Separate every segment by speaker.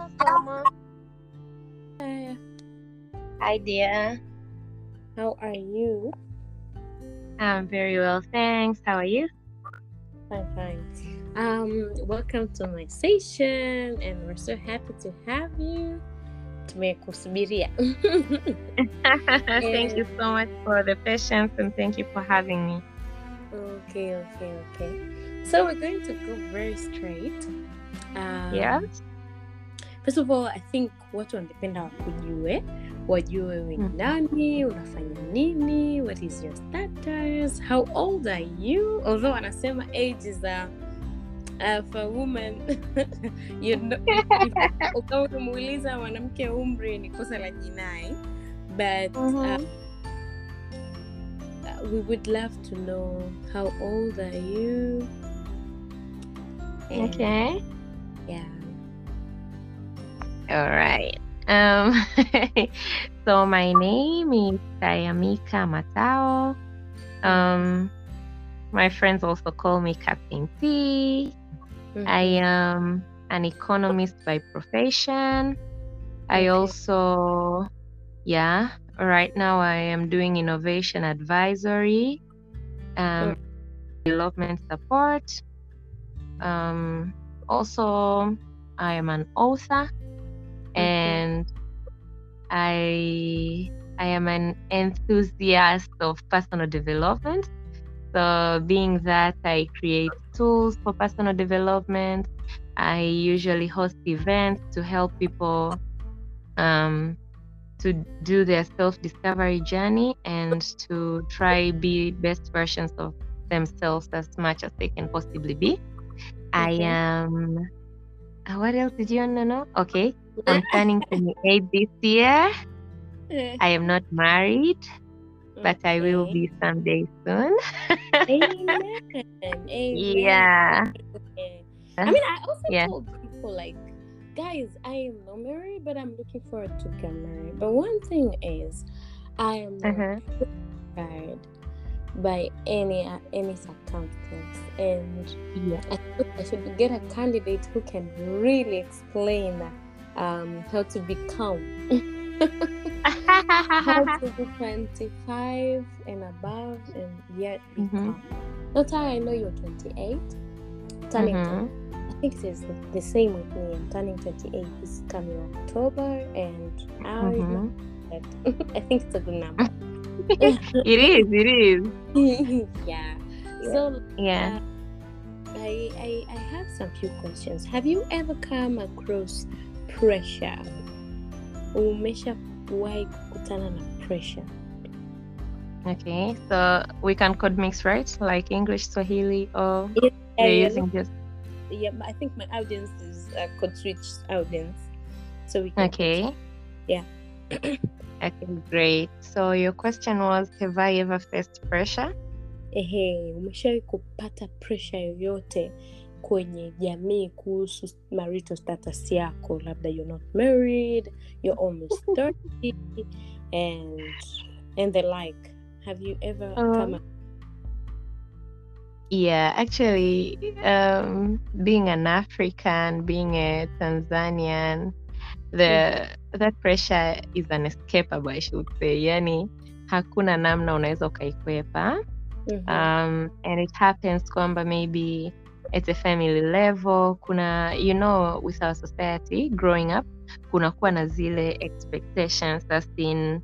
Speaker 1: Hello, Selma.
Speaker 2: Hi,
Speaker 1: Hi, dear.
Speaker 2: how are you?
Speaker 1: I'm very well, thanks. How are you?
Speaker 2: Fine, fine. Um, welcome to my session, and we're so happy to have you. Tumekusubiria.
Speaker 1: thank you so much for the patience and thank you for having me.
Speaker 2: okay, okay, okay. So we're going to go very straight. Um,
Speaker 1: Yes.
Speaker 2: First of all, I think watu wangependa wakujue, wajue ni
Speaker 1: Mhm.
Speaker 2: nani, unafanya nini, what is your status, how old are you? Although anasema age is a uh, for woman you know, ukawa ukimuuliza mwanamke umri ni kosa la jinai but
Speaker 1: mm-hmm.
Speaker 2: uh, we would love to know how old are you And,
Speaker 1: Okay.
Speaker 2: yeah
Speaker 1: All right. Um, so my name is Tayamika Matao. Um, my friends also call me Captain T.
Speaker 2: Mhm.
Speaker 1: I am an economist by profession. I also, yeah, right now I am doing innovation advisory, um, development support. Um, also, I am an author, and I I am an enthusiast of personal development. So, being that I create tools for personal development, I usually host events to help people um, to do their self discovery journey and to try be best versions of themselves as much as they can possibly be. I am. What else did you want to know? Okay, I'm turning 28 this year. I am not married, but I will be someday soon.
Speaker 2: Amen. Amen.
Speaker 1: Yeah.
Speaker 2: I mean, I also
Speaker 1: Yeah.
Speaker 2: told people like, guys, I am not married, but I'm looking forward to get married. But one thing is, I am not
Speaker 1: Uh-huh.
Speaker 2: married by any uh, any circumstance, and
Speaker 1: Yeah.
Speaker 2: I I should get a candidate who can really explain um, how to become. how to be 25 and above and yet
Speaker 1: Mhm.
Speaker 2: become. Not how I know you're 28. Turning
Speaker 1: Mhm.
Speaker 2: I think it is the, the same with me. I'm turning 28 this coming October, and I,
Speaker 1: Mhm.
Speaker 2: I think it's a good number.
Speaker 1: It is. It is.
Speaker 2: yeah. So
Speaker 1: Yeah.
Speaker 2: I, I I have some few questions. Have you ever come across pressure? Umeshawahi kukutana na pressure?
Speaker 1: Okay. So we can code mix, right? Like English, Swahili, or
Speaker 2: Yeah,
Speaker 1: we're
Speaker 2: yeah,
Speaker 1: using just.
Speaker 2: yeah, but I think my audience is uh, code switch audience, so we can.
Speaker 1: Okay.
Speaker 2: Yeah.
Speaker 1: Okay, great. So your question was, have I ever faced pressure?
Speaker 2: Ehe, umeshawahi kupata pressure yoyote kwenye jamii kuhusu marital status yako? Labda you're not married, you're almost 30 and and the like. Have you ever
Speaker 1: Um,
Speaker 2: come
Speaker 1: Yeah, actually, um, being an African, being a Tanzanian, the that pressure is unescapable, I should say. Yani, hakuna namna unaweza ukaikwepa.
Speaker 2: Mhm.
Speaker 1: um, and it happens kwamba maybe at a family level kuna you know with our society growing up kunakuwa na zile expectations in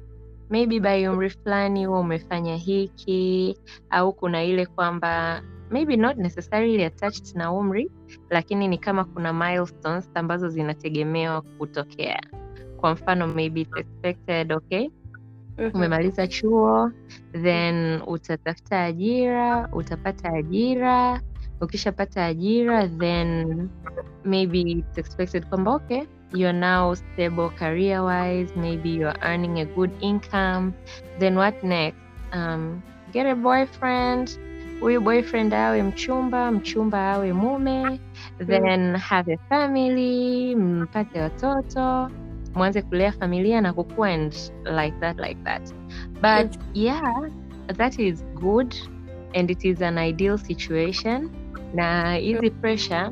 Speaker 1: maybe by umri fulani huwa umefanya hiki au kuna ile kwamba maybe not necessarily attached na umri lakini ni kama kuna milestones ambazo zinategemewa kutokea kwa mfano maybe it's expected okay
Speaker 2: Mhm.
Speaker 1: umemaliza chuo then utatafuta ajira utapata ajira ukishapata ajira then maybe it's expected kwamba okay you're now stable career wise maybe you're earning a good income. Then what next? Um, get a boyfriend. Huyu boyfriend awe mchumba? Mchumba awe mume? Then have a family mpate watoto. Mwanze kulea familia na kukua and like that like that. But yeah that is good and it is an ideal situation na hizi pressure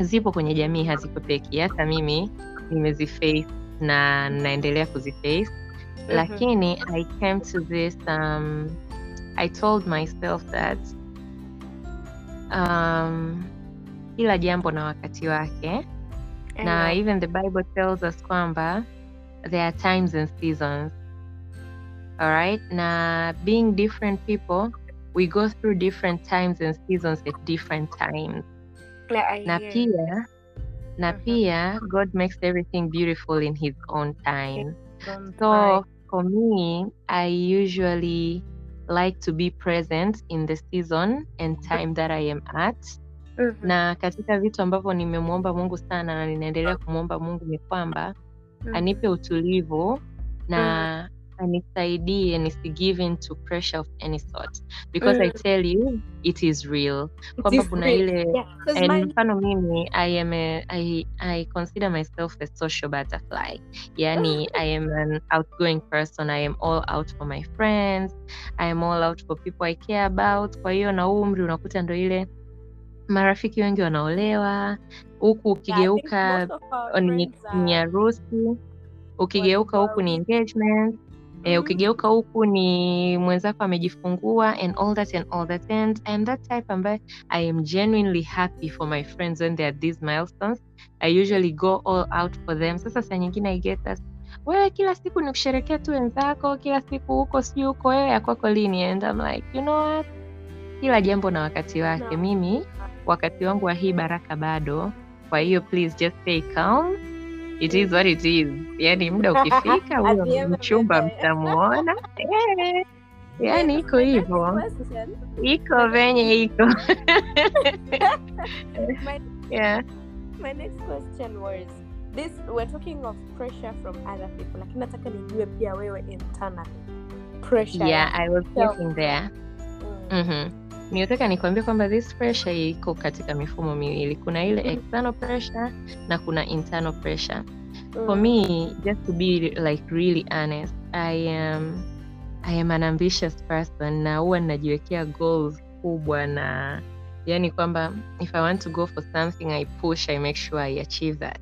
Speaker 1: zipo kwenye jamii hazikwepeki hata mimi nimeziface na naendelea kuziface. Lakini i came to this um, i told myself that um, kila jambo na wakati wake. Na even the bible tells us kwamba there are times and seasons. Alright? Na being different people we go through different times and seasons at different times. Na pia na
Speaker 2: Mhm.
Speaker 1: pia god makes everything beautiful in his own time. So for me i usually like to be present in the season and time that i am at. Na katika vitu ambavyo nimemwomba mungu sana na ninaendelea kumwomba mungu ni kwamba anipe utulivu na anisaidie nisigive in to pressure of any sort. Because i
Speaker 2: Mm.
Speaker 1: tell you it is real. Kwamba kuna ile yeah, mfano mimi I am a, I, I consider myself a social butterfly. Yani I am an outgoing person. I am all out for my friends. I am all out for people I care about. Kwa hiyo na umri unakuta ndo ile marafiki wengi wanaolewa. Huku ukigeuka yeah, ni harusi. Ukigeuka huku ni engagement eh, ukigeuka huku ni mwenzako amejifungua and all that and all that and I'm that type ambaye I am genuinely happy for my friends when they are these milestones. I usually go all out for them. Sasa saa nyingine I get that wewe kila siku ni kusherekea tu wenzako kila siku huko sijui huko wewe ya kwako lini? And I'm like you know what? Kila jambo na wakati wake.
Speaker 2: No.
Speaker 1: mimi wakati wangu wa hii baraka bado. Kwa hiyo please just stay calm it is what it is. Yani muda ukifika huyo
Speaker 2: the end of the
Speaker 1: mchumba mtamuona. Eh, yani iko hivyo. iko venye iko.
Speaker 2: My,
Speaker 1: yeah.
Speaker 2: my next question was this we're talking of pressure from other people lakini nataka nijue pia wewe internal pressure
Speaker 1: yeah i was
Speaker 2: So-
Speaker 1: getting there.
Speaker 2: Mm.
Speaker 1: Mhm. Nimetaka nikuambia kwamba this pressure iko katika mifumo miwili. Kuna ile
Speaker 2: Mhm.
Speaker 1: external pressure na kuna internal pressure.
Speaker 2: Mm.
Speaker 1: For me, just to be like really honest, I am I am an ambitious person na huwa ninajiwekea goals kubwa na yani kwamba if I want to go for something I push, I make sure I achieve that.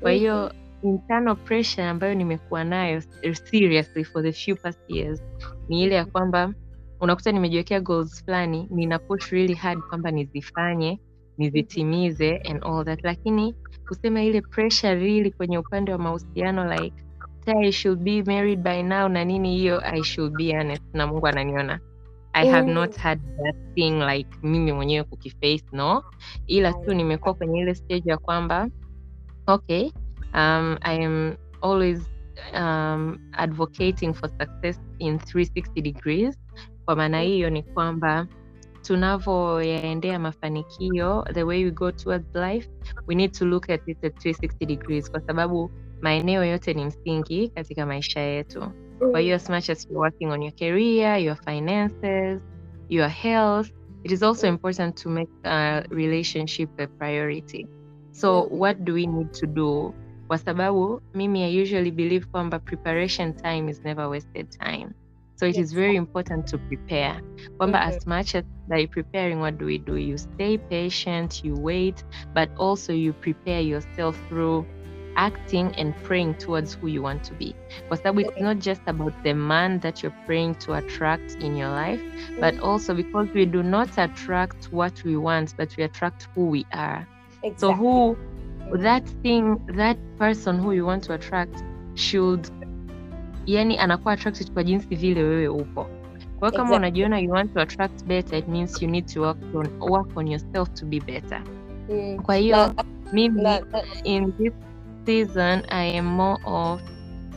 Speaker 1: Kwa hiyo internal pressure ambayo nimekuwa nayo seriously for the few past years ni ile ya kwamba unakuta nimejiwekea goals fulani nina push really hard kwamba nizifanye nizitimize and all that. Lakini kusema ile pressure really kwenye upande wa mahusiano like "Say I should be married by now na nini hiyo I should be honest na Mungu ananiona. I have
Speaker 2: Mm.
Speaker 1: not had that thing like mimi mwenyewe kukiface no. Ila tu nimekuwa kwenye ile stage ya kwamba okay um, I am always um, advocating for success in 360 degrees kwa maana hiyo ni kwamba tunavyoyaendea mafanikio the way we go towards life we need to look at it at 360 degrees kwa sababu maeneo yote ni msingi katika maisha yetu. Kwa hiyo as much as you're working on your career your finances your health it is also important to make a relationship a priority. So
Speaker 2: Mhm.
Speaker 1: what do we need to do? Kwa sababu mimi i usually believe kwamba preparation time is never wasted time so it is
Speaker 2: Yes.
Speaker 1: very important to prepare. Kwamba
Speaker 2: Mhm.
Speaker 1: as much as by preparing what do we do? You stay patient you wait but also you prepare yourself through acting and praying towards who you want to be. Because sababu it's not just about the man that you're praying to attract in your life but also because we do not attract what we want but we attract who we are. So who that thing that person who you want to attract should yani anakuwa attracted kwa jinsi vile wewe upo kwa kama
Speaker 2: Exactly.
Speaker 1: unajiona you want to attract better it means you need to work on, work on yourself to be better
Speaker 2: Mm.
Speaker 1: kwa hiyo mimi
Speaker 2: na- na-
Speaker 1: in this season i am more of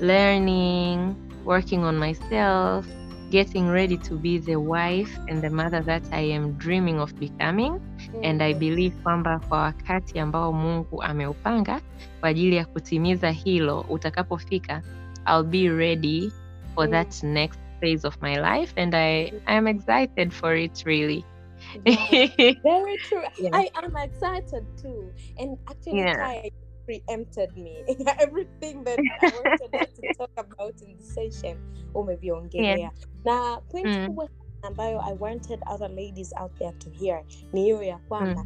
Speaker 1: learning working on myself getting ready to be the wife and the mother that i am dreaming of becoming and I believe kwamba kwa wakati ambao Mungu ameupanga kwa ajili ya kutimiza hilo utakapofika I'll be ready for
Speaker 2: Mm.
Speaker 1: that next phase of my life and I I am excited for it really.
Speaker 2: Very true.
Speaker 1: Yeah.
Speaker 2: I am excited too. And actually,
Speaker 1: Yeah.
Speaker 2: Kai preempted me. Everything that I wanted to talk about in the session, umeviongelea. Na point
Speaker 1: Mm.
Speaker 2: kubwa ambayo I wanted other ladies out there to hear ni hiyo ya kwamba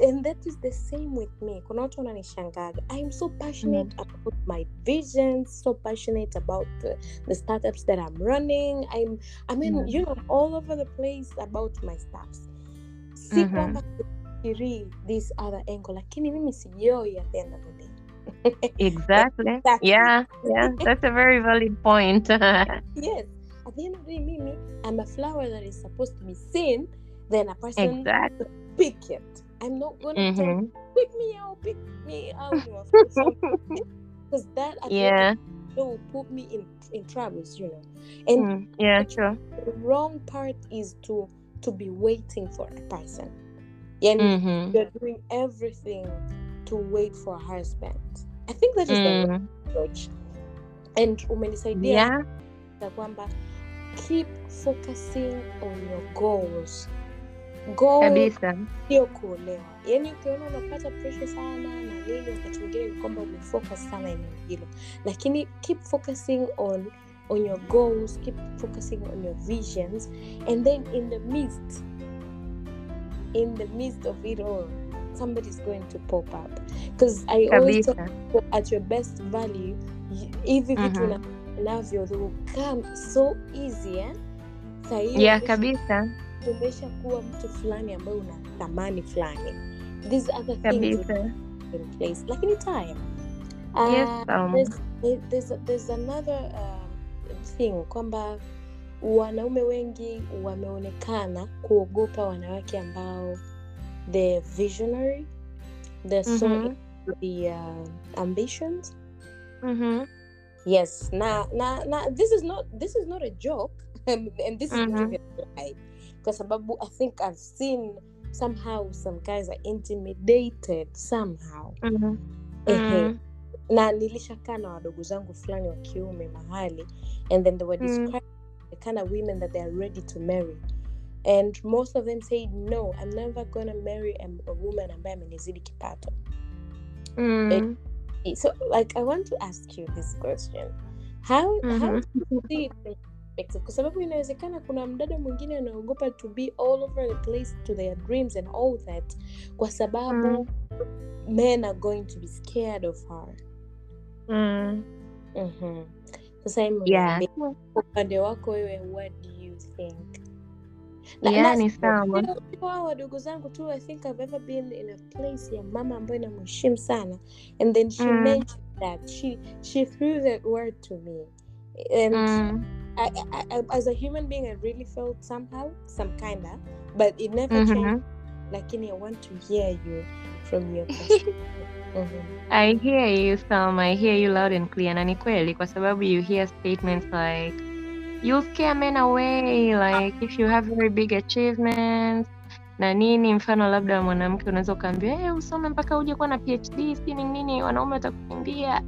Speaker 2: and that is the same with me wananishangaga i'm so passionate about my visions so passionate about the, the startups that i'm running i'm i mean
Speaker 1: Mm.
Speaker 2: you know all over the place about my stuffs si
Speaker 1: Mhm.
Speaker 2: kwamba this other angle lakini mimi sijoi at the end of the day
Speaker 1: Exactly.
Speaker 2: Exactly.
Speaker 1: Yeah, yeah. That's a very valid point.
Speaker 2: yes at the end of the day mimi i'm a flower that is supposed to be seen then a person
Speaker 1: exactly.
Speaker 2: pick it i'm not gonna tell
Speaker 1: hmm
Speaker 2: pick me out, pick me out. Because that I
Speaker 1: Yeah.
Speaker 2: think it will put me in in troubles, you know. And
Speaker 1: Mm, yeah, true.
Speaker 2: the wrong part is to to be waiting for a person. And
Speaker 1: hmm
Speaker 2: you're doing everything to wait for a husband. I think that is the wrong
Speaker 1: Mm.
Speaker 2: approach. And umenisaidia
Speaker 1: Yeah.
Speaker 2: kwamba keep focusing on your goals. Sio kuolewa. Yaani ukiona unapata presha sana na nini wakati mwingine kwamba umefocus sana eneo hilo. Lakini keep focusing on on your goals keep focusing on your visions and then in the midst in the midst of it all somebody's going to pop up. Because i always tell people at your best value hivi vitu una- navyo they will come so easy eh?
Speaker 1: Yeah, kabisa.
Speaker 2: Umesha kuwa mtu fulani ambaye una thamani fulani these other things will
Speaker 1: Kabisa.
Speaker 2: be in place lakini time
Speaker 1: Yes,
Speaker 2: uh,
Speaker 1: um,
Speaker 2: there's, there's, there's another thing kwamba wanaume wengi wameonekana kuogopa wanawake ambao the visionary they're so mm-hmm. the uh, ambitions
Speaker 1: Mhm.
Speaker 2: yes na, na, na this is not this is not a joke and this is not
Speaker 1: Mhm.
Speaker 2: a lie kwa sababu i think i've seen somehow some guys are intimidated somehow mm-hmm.
Speaker 1: Mm.
Speaker 2: na nilishakaa na wadogo zangu fulani wa kiume mahali and then they were mm-hmm. the kind of women that they are ready to marry and most of them said no i'm never gonna marry a, a woman ambaye amenizidi kipato
Speaker 1: Mm.
Speaker 2: so like i want to ask you this question how how
Speaker 1: Mhm.
Speaker 2: do you see perspective kwa sababu inawezekana kuna mdada mwingine anaogopa to be all over the place to their dreams and all that kwa sababu men are going to be scared of her
Speaker 1: Mm.
Speaker 2: Mhm. sasa
Speaker 1: Yeah.
Speaker 2: upande wako wewe what do you think wadogo zangu tu i think i've ever been in a place ya mama ambayo inamheshimu sana and then she
Speaker 1: Mm.
Speaker 2: mentioned that she she threw that word to me and
Speaker 1: Mm.
Speaker 2: I, I, I, as a human being i really felt somehow some kinda but it never changed
Speaker 1: Mhm.
Speaker 2: lakini i want to hear you from your perspective Mhm.
Speaker 1: I hear you, Salma. I hear you loud and clear. Na ni kweli kwa sababu you hear statements like you'll scare men away like if you have very big achievements na nini mfano labda mwanamke unaweza ukaambia hey, usome mpaka uje kuwa na phd sini nini wanaume watakukimbia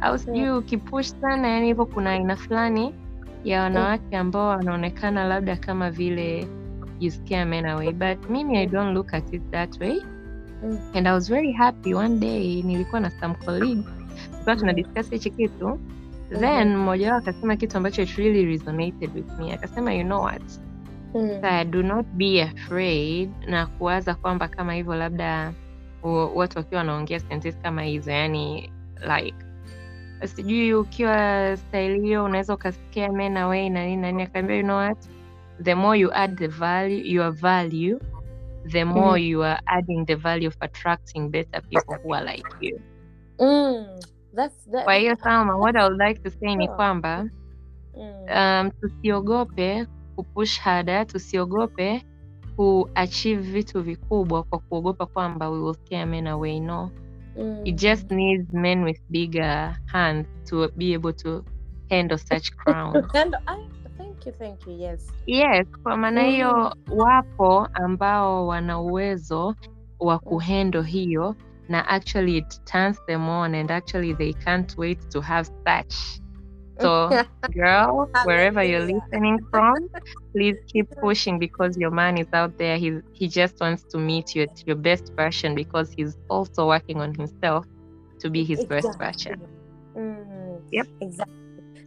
Speaker 1: au sijui ukipush sana yani hivyo kuna aina fulani ya wanawake ambao wanaonekana labda kama vile you scare men away but mimi i don't look at it that way.
Speaker 2: Mm.
Speaker 1: and i was very happy one day nilikuwa na some tulikuwa tuna discuss hichi kitu. Then mmoja wao akasema kitu ambacho it really resonated with me. Akasema you know what?
Speaker 2: Mm.
Speaker 1: Do not be afraid na kuwaza kwamba kama hivyo labda watu wakiwa wanaongea sentensi kama hizo yani like sijui ukiwa staili hiyo unaweza ukasikia men away na nini na nini akaambia you know what the more you add the value your value the more you are adding the value of attracting better people who are like you
Speaker 2: Mm. That's that.
Speaker 1: kwa hiyo sama what I would like to say ni kwamba
Speaker 2: Mm.
Speaker 1: um, tusiogope kupush harder tusiogope kuachieve vitu vikubwa kwa kuogopa kwamba we will scare men away no
Speaker 2: Mm.
Speaker 1: it just needs men with bigger hands to be able to handle such crowns
Speaker 2: thank you, thank you. Yes.
Speaker 1: yes kwa maana hiyo wapo ambao wana uwezo wa kuhendo hiyo na actually it turns them on and actually they can't wait to have such so girl wherever you're listening from please keep pushing because your man is out there he, he just wants to meet you at your best version because he's also working on himself to be his best version
Speaker 2: Mm.
Speaker 1: Yep.
Speaker 2: Exactly.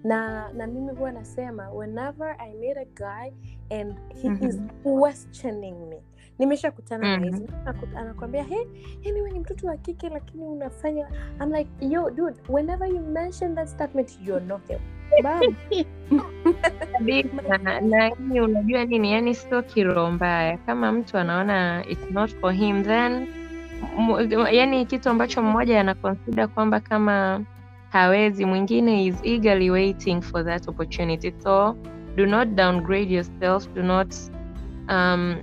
Speaker 2: na na mimi huwa nasema whenever i meet a guy and he
Speaker 1: Mhm.
Speaker 2: is questioning me nimeshakutana na
Speaker 1: Mhm.
Speaker 2: hizi anakwambia he yani we ni mtoto wa kike lakini unafanya I'm like yo dude whenever you mention that statement you're not a
Speaker 1: na hii unajua nini? Yani sio kiroho mbaya. Kama mtu anaona it's not for him then yani kitu ambacho mmoja anakonsida kwamba kama hawezi mwingine is eagerly waiting for that opportunity. So do not downgrade yourself. Do not um,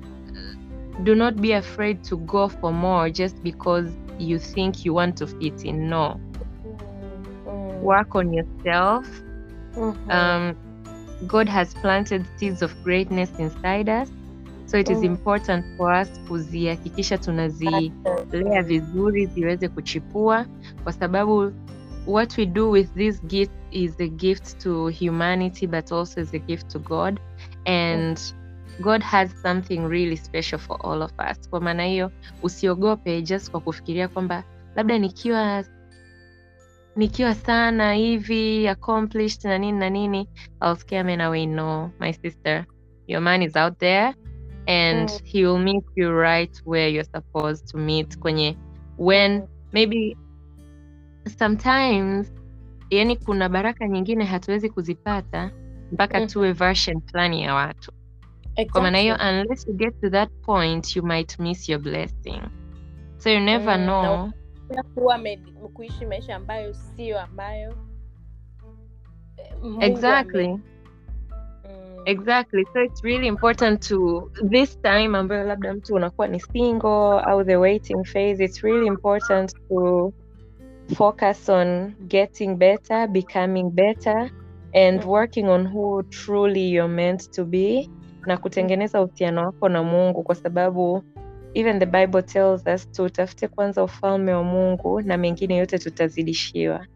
Speaker 1: do not be afraid to go for more just because you think you want to fit in no
Speaker 2: Mm,
Speaker 1: work on yourself
Speaker 2: mhm.
Speaker 1: um, God has planted seeds of greatness inside us. So it is
Speaker 2: Mm.
Speaker 1: important for us kuzihakikisha tunazilea vizuri ziweze kuchipua kwa sababu what we do with this gift is a gift to humanity but also is a gift to God and God has something really special for all of us. Kwa maana hiyo usiogope just kwa kufikiria kwamba labda nikiwa nikiwa sana hivi accomplished na nini na nini I'll scare men away. No, my sister, your man is out there and
Speaker 2: Mm.
Speaker 1: he will meet you right where you're supposed to meet kwenye when maybe sometimes yani kuna baraka nyingine hatuwezi kuzipata mpaka
Speaker 2: mm.
Speaker 1: tuwe version fulani ya watu hiyo unless you get to that point you might miss your blessing. So you never
Speaker 2: Mm,
Speaker 1: know.
Speaker 2: Pia kuwa kuishi maisha ambayo sio ambayo. Eh,
Speaker 1: exactly.
Speaker 2: Mm,
Speaker 1: exactly. So it's really important to this time ambayo labda mtu unakuwa ni single au the waiting phase. It's really important to focus on getting better becoming better and
Speaker 2: Mhm.
Speaker 1: working on who truly you're meant to be na kutengeneza uhusiano wako na mungu kwa sababu even the bible tells us tutafute kwanza ufalme wa mungu na mengine yote tutazidishiwa.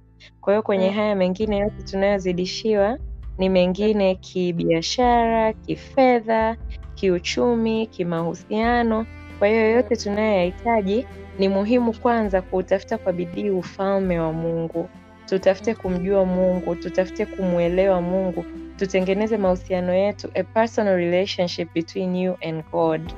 Speaker 1: Kwa hiyo kwenye
Speaker 2: Mm.
Speaker 1: haya mengine yote tunayozidishiwa ni mengine kibiashara kifedha kiuchumi kimahusiano. Kwa hiyo yote tunayoyahitaji ni muhimu kwanza kuutafuta kwa bidii ufalme wa mungu. Tutafute kumjua mungu tutafute kumwelewa mungu tutengeneze mahusiano yetu a personal relationship between you and god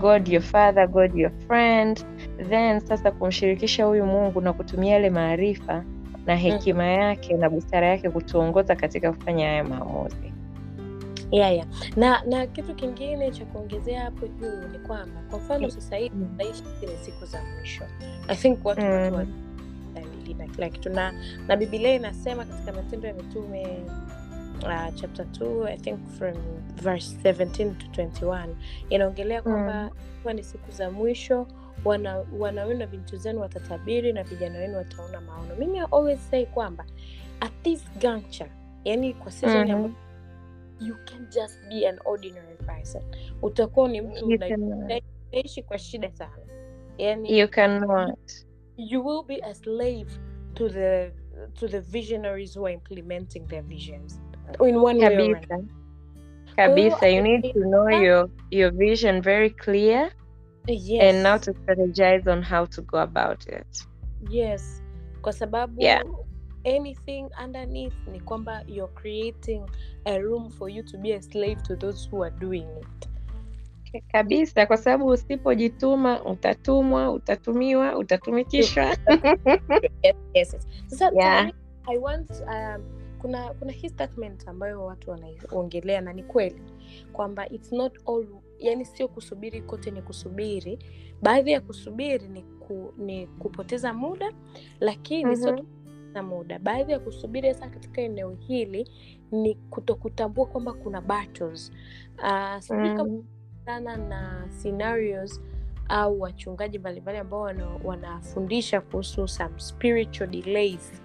Speaker 1: god your father god your friend then sasa kumshirikisha huyu mungu na kutumia yale maarifa na hekima yake na busara yake kutuongoza katika kufanya haya maamuzi
Speaker 2: yeah, yeah. na na kitu kingine cha kuongezea hapo juu ni kwamba kwa mfano sasa hivi
Speaker 1: Mm.
Speaker 2: tunaishi zile siku za mwisho i think watu
Speaker 1: Mm.
Speaker 2: dalili na kila kitu na na bibilia inasema katika matendo ya mitume uh, chapter 2 i think from verse 17 to 21 inaongelea kwamba kuwa ni siku za mwisho wana wanawenu na binti zenu watatabiri na vijana wenu wataona maono. Mimi always say kwamba at this juncture yani kwa season
Speaker 1: mm-hmm.
Speaker 2: ya you can just be an ordinary person. Utakuwa ni mtu unaishi kwa shida sana. Yani
Speaker 1: you cannot
Speaker 2: you will be a slave to the to the visionaries who are implementing their visions in one
Speaker 1: kabisa kabisa you need to know your your vision very clear
Speaker 2: yes.
Speaker 1: and now to strategize on how to go about it
Speaker 2: yes kwa sababu
Speaker 1: Yeah.
Speaker 2: anything underneath ni kwamba you're creating a room for you to be a slave to those who are doing it
Speaker 1: kabisa kwa sababu usipojituma utatumwa utatumiwa utatumikishwa
Speaker 2: yes, yes, yes. So,
Speaker 1: Yeah.
Speaker 2: I want um, kuna kuna hii statement ambayo watu wanaiongelea na ni kweli kwamba it's not all yani sio kusubiri kote ni kusubiri baadhi ya kusubiri ni, ku, ni kupoteza muda lakini mm-hmm. kupoteza muda baadhi ya kusubiri hasa katika eneo hili ni kutokutambua kwamba kuna battles uh,
Speaker 1: Mm.
Speaker 2: sana na scenarios au wachungaji mbalimbali ambao wanafundisha kuhusu some spiritual delays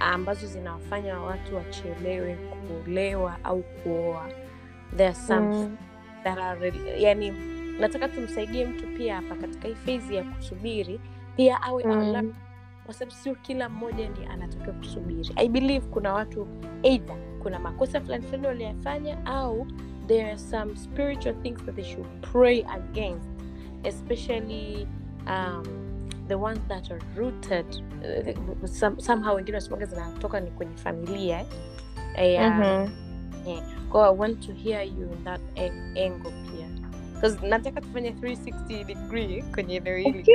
Speaker 2: ambazo zinawafanya watu wachelewe kuolewa au kuoa there are some
Speaker 1: Mm.
Speaker 2: that are, yani nataka tumsaidie mtu pia hapa katika hii fezi ya kusubiri pia awe
Speaker 1: Mm.
Speaker 2: kwa sababu sio kila mmoja ni anatakiwa kusubiri i believe kuna watu eidha kuna makosa fulani fulani waliyafanya au there are some spiritual things that they should pray against especially um, the ones that are rooted uh, some, somehow wengine wasimaga zinatoka ni kwenye familia eh? yeah.
Speaker 1: Mhm.
Speaker 2: Kwa I want to hear you in that angle pia because nataka tufanye 360 degree kwenye eneo hili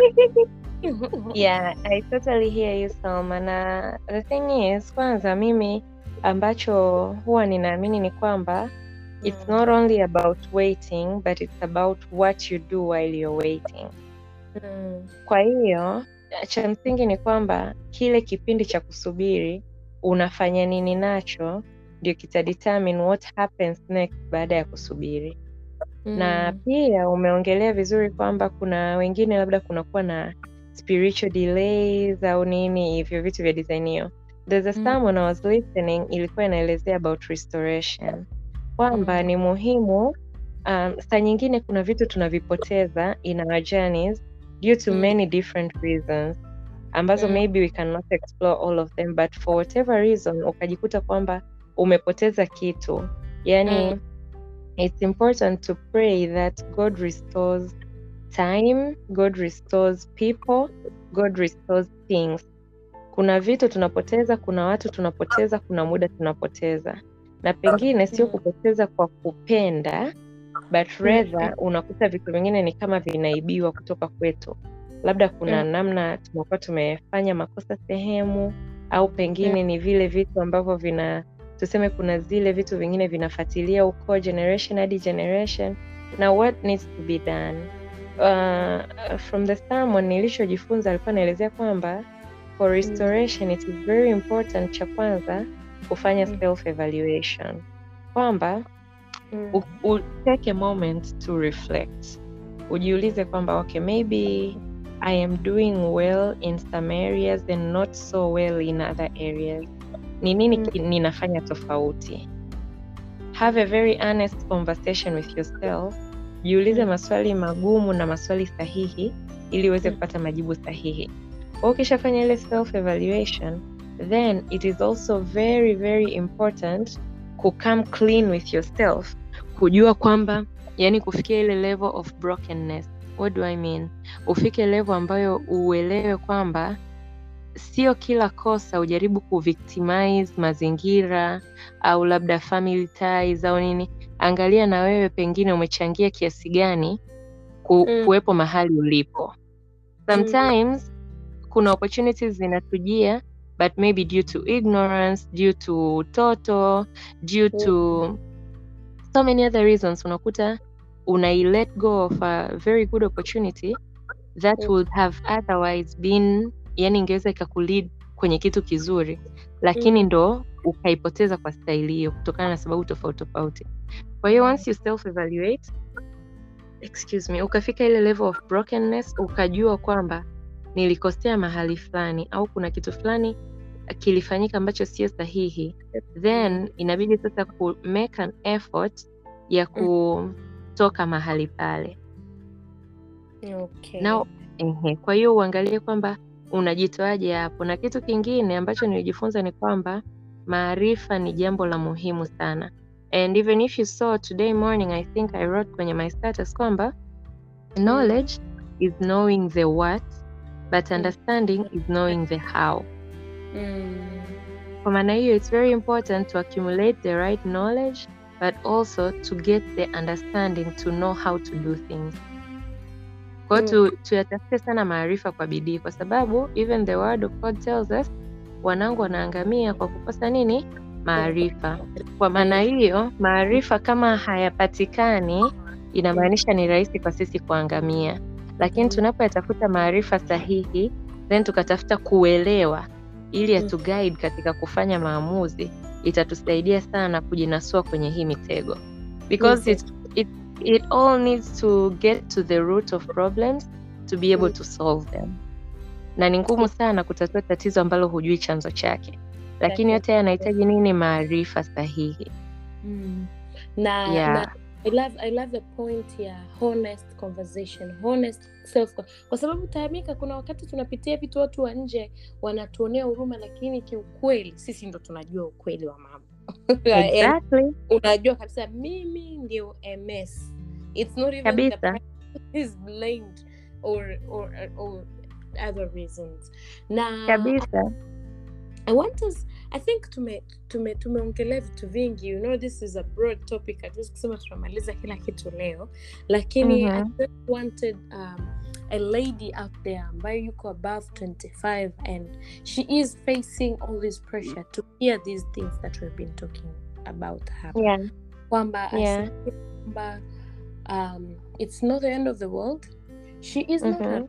Speaker 1: yeah i totally hear you Salma na the thing is kwanza mimi ambacho huwa ninaamini ni kwamba it's
Speaker 2: Mm.
Speaker 1: not only about waiting but it's about what you do while you're waiting
Speaker 2: Mm.
Speaker 1: Kwa hiyo cha msingi ni kwamba kile kipindi cha kusubiri unafanya nini nacho ndio kitadetermine what happens next baada ya kusubiri na
Speaker 2: Mm.
Speaker 1: pia umeongelea vizuri kwamba kuna wengine labda kunakuwa na spiritual delays au nini hivyo vitu vya design hiyo there's a
Speaker 2: Mm.
Speaker 1: sermon I was listening ilikuwa inaelezea about restoration kwamba
Speaker 2: Mm.
Speaker 1: ni muhimu um, saa nyingine kuna vitu tunavipoteza in our journeys due to
Speaker 2: Mm.
Speaker 1: many different reasons ambazo
Speaker 2: Mm.
Speaker 1: maybe we cannot explore all of them but for whatever reason ukajikuta kwamba umepoteza kitu yani
Speaker 2: Mm.
Speaker 1: it's important to pray that God restores time, God restores people, God restores things. Kuna vitu tunapoteza, kuna watu tunapoteza, kuna muda tunapoteza, na pengine sio
Speaker 2: Mm.
Speaker 1: kupoteza kwa kupenda, but rather unakuta vitu vingine ni kama vinaibiwa kutoka kwetu. Labda kuna
Speaker 2: Mm.
Speaker 1: namna tumekuwa tumefanya makosa sehemu, au pengine ni vile vitu ambavyo vina tuseme kuna zile vitu vingine vinafuatilia uko generation hadi generation na what needs to be done uh, from the sermon nilichojifunza alikuwa anaelezea kwamba for restoration it is very important cha kwanza kufanya
Speaker 2: Mm.
Speaker 1: self evaluation kwamba
Speaker 2: Mm.
Speaker 1: u, take a moment to reflect ujiulize kwamba okay maybe i am doing well in some areas and not so well in other areas ni nini
Speaker 2: Mm.
Speaker 1: ninafanya tofauti have a very honest conversation with yourself jiulize
Speaker 2: Mm.
Speaker 1: maswali magumu na maswali sahihi ili uweze
Speaker 2: Mm.
Speaker 1: kupata majibu sahihi kwa ukishafanya ile self evaluation then it is also very very important ku come clean with yourself kujua kwamba yani kufikia ile level of brokenness. What do i mean? Ufike level ambayo uelewe kwamba sio kila kosa ujaribu kuvictimize mazingira au labda family ties au nini. Angalia na wewe pengine umechangia kiasi gani ku,
Speaker 2: Mm.
Speaker 1: kuwepo mahali ulipo. Sometimes kuna opportunities zinatujia but maybe due to ignorance due to utoto due to so many other reasons unakuta una let go of a very good opportunity that would have otherwise been yani ingeweza ikakulead kwenye kitu kizuri lakini
Speaker 2: Mm.
Speaker 1: ndo ukaipoteza kwa staili hiyo kutokana na sababu tofauti tofauti kwa hiyo once you self evaluate excuse me ukafika ile level of brokenness ukajua kwamba nilikosea mahali fulani au kuna kitu fulani kilifanyika ambacho sio sahihi. Then inabidi sasa ku make an effort ya kutoka mahali pale.
Speaker 2: Okay.
Speaker 1: Now, kwa hiyo uangalie kwamba unajitoaje hapo. Na kitu kingine ambacho nilijifunza ni kwamba maarifa ni jambo la muhimu sana. And even if you saw today morning i think i wrote kwenye my status kwamba knowledge is knowing the what but understanding is knowing the how
Speaker 2: Mm.
Speaker 1: kwa maana hiyo it's very important to accumulate the right knowledge but also to get the understanding to know how to do things kwa hiyo mm. tuyatafute sana maarifa kwa bidii kwa sababu even the word of god tells us wanangu wanaangamia kwa kukosa nini maarifa kwa maana hiyo maarifa kama hayapatikani inamaanisha ni rahisi kwa sisi kuangamia lakini
Speaker 2: Mm.
Speaker 1: tunapoyatafuta maarifa sahihi then tukatafuta kuelewa ili
Speaker 2: Mm.
Speaker 1: atuguide katika kufanya maamuzi itatusaidia sana kujinasua kwenye hii mitego because it, it, it all needs to get to the root of problems to be able
Speaker 2: Mm.
Speaker 1: to solve them na ni ngumu sana kutatua tatizo ambalo hujui chanzo chake lakini yote yanahitaji nini maarifa sahihi
Speaker 2: Mm. na,
Speaker 1: Yeah.
Speaker 2: na I love, I love the point ya honest conversation honest self kwa sababu taamika kuna wakati tunapitia vitu watu wa nje wanatuonea huruma lakini kiukweli sisi ndo tunajua ukweli wa mambo. Yaani,
Speaker 1: exactly.
Speaker 2: unajua kabisa mimi ndio ms it's not even
Speaker 1: Kabisa.
Speaker 2: The is blamed or, or, or other reasons. Na
Speaker 1: kabisa.
Speaker 2: I want us i think tume tume tumeongelea vitu vingi you know this is a broad topic hatuwezi kusema tunamaliza kila kitu leo lakini
Speaker 1: Mhm.
Speaker 2: i wanted um, a lady out there ambayo yuko above 25 and she is facing all this pressure to hear these things that we've been talking about hapa
Speaker 1: Yeah.
Speaker 2: kwamba
Speaker 1: Yeah.
Speaker 2: kwamba um, it's not the end of the world she is not a,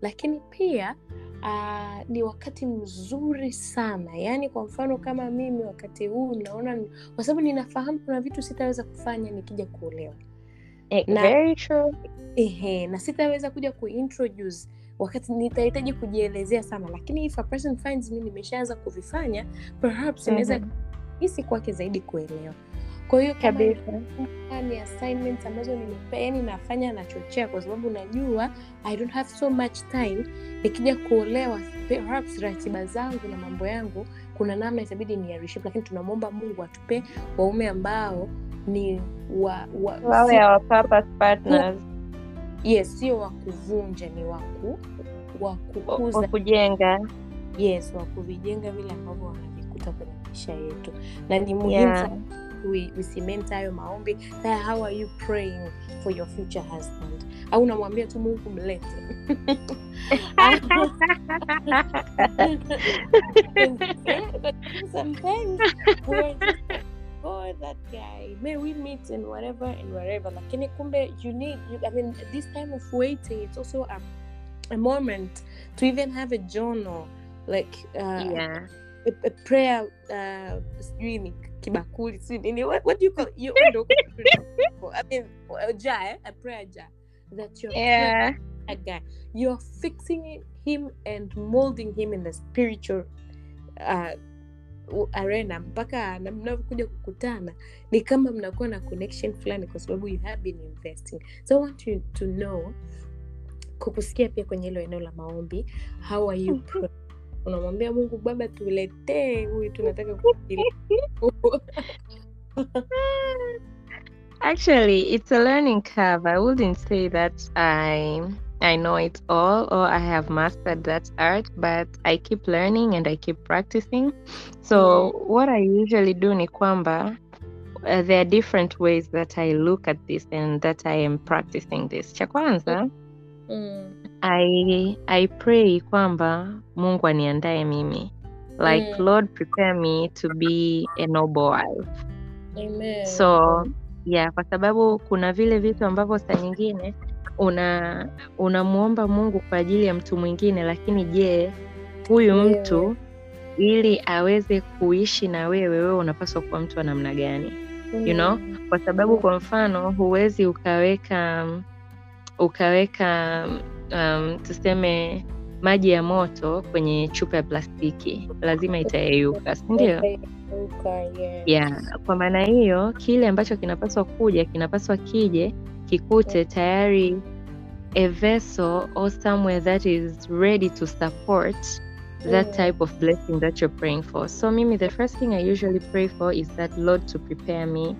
Speaker 2: lakini pia uh, ni wakati mzuri sana yaani kwa mfano kama mimi wakati huu naona kwa sababu ninafahamu kuna vitu sitaweza kufanya nikija kuolewa
Speaker 1: Eh,
Speaker 2: Na-
Speaker 1: Very true.
Speaker 2: ehe na sitaweza kuja kuintroduce wakati nitahitaji kujielezea sana lakini if a person finds me nimeshaanza kuvifanya perhaps inaweza
Speaker 1: Mhm.
Speaker 2: hisi kwake zaidi kuelewa kwa hiyo
Speaker 1: Kabisa.
Speaker 2: Ni assignments ambazo nimepewa yani nafanya nachochea kwa sababu najua i don't have so much time nikija kuolewa perhaps ratiba zangu na mambo yangu kuna namna itabidi niarishe lakini tunamwomba mungu atupe waume ambao ni wa, wa,
Speaker 1: Wawe
Speaker 2: si-
Speaker 1: our purpose partners.
Speaker 2: yes sio wa kuvunja ni waku wa
Speaker 1: wa
Speaker 2: kukuza
Speaker 1: wa kujenga.
Speaker 2: yes wa kuvijenga vile ambavyo wanavikuta kwenye maisha yetu na ni muhimu
Speaker 1: Yeah.
Speaker 2: sana we, we hayo maombi Haya, how are you praying for your future husband? Au unamwambia tu mungu mlete. That guy may we meet and whatever and wherever. Lakini kumbe you need you, i mean this time of waiting it's also a, a moment to even have a journal like uh,
Speaker 1: Yeah.
Speaker 2: A, a prayer uh sijui ni kibakuli si nini what, what do you call you ndo- I mean a jar eh? a prayer jar that you're
Speaker 1: Yeah.
Speaker 2: a guy you're fixing him and molding him in the spiritual uh, arena mpaka na mnavyokuja kukutana ni kama mnakuwa na connection fulani kwa sababu you have been investing so i want you to know kukusikia pia kwenye hilo eneo la maombi how are you praying? Unamwambia mungu baba tuletee huyu tunataka
Speaker 1: Actually, it's a learning curve. I wouldn't say that I I know it all or I have mastered that art, but I keep learning and I keep practicing. So what I usually do ni kwamba uh, there are different ways that I look at this and that I am practicing this. Cha kwanza,
Speaker 2: mm.
Speaker 1: I I pray kwamba Mungu aniandae mimi. Like
Speaker 2: Mm.
Speaker 1: Lord prepare me to be a noble wife.
Speaker 2: Amen.
Speaker 1: So yeah, kwa sababu kuna vile vitu ambavyo saa nyingine una unamuomba Mungu kwa ajili ya mtu mwingine, lakini je, huyu
Speaker 2: yeah.
Speaker 1: mtu ili aweze kuishi na wewe, wewe unapaswa kuwa mtu wa namna gani? you know?
Speaker 2: Mm.
Speaker 1: Kwa sababu kwa mfano huwezi ukaweka ukaweka um, tuseme maji ya moto kwenye chupa ya plastiki, lazima itayeyuka, si ndio?
Speaker 2: Yeah.
Speaker 1: Kwa maana hiyo kile ambacho kinapaswa kuja kinapaswa kije kikute tayari a vessel or somewhere that is ready to support that type of blessing that you're praying for. So Mimi, the first thing I usually pray for is that Lord to prepare me,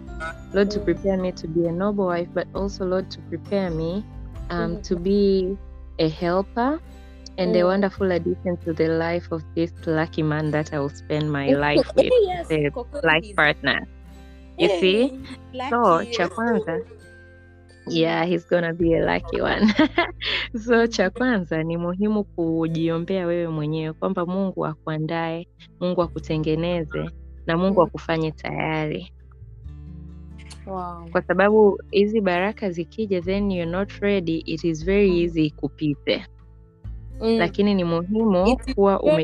Speaker 1: Lord to prepare me to be a noble wife, but also Lord to prepare me um,
Speaker 2: Mhm.
Speaker 1: to be a helper and a
Speaker 2: Mm.
Speaker 1: wonderful addition to the life of this lucky man that I will spend my life with
Speaker 2: Yes,
Speaker 1: the life partner. You
Speaker 2: Hey,
Speaker 1: see? So,
Speaker 2: lucky.
Speaker 1: cha kwanza yeah he's gonna be a lucky one so cha kwanza ni muhimu kujiombea wewe mwenyewe kwamba mungu akuandae mungu akutengeneze na mungu
Speaker 2: Mm.
Speaker 1: akufanye tayari
Speaker 2: Wow.
Speaker 1: kwa sababu hizi baraka zikija then you're not ready it is very
Speaker 2: Mm.
Speaker 1: easy kupite
Speaker 2: Mm.
Speaker 1: lakini ni muhimu kuwa
Speaker 2: umejiposition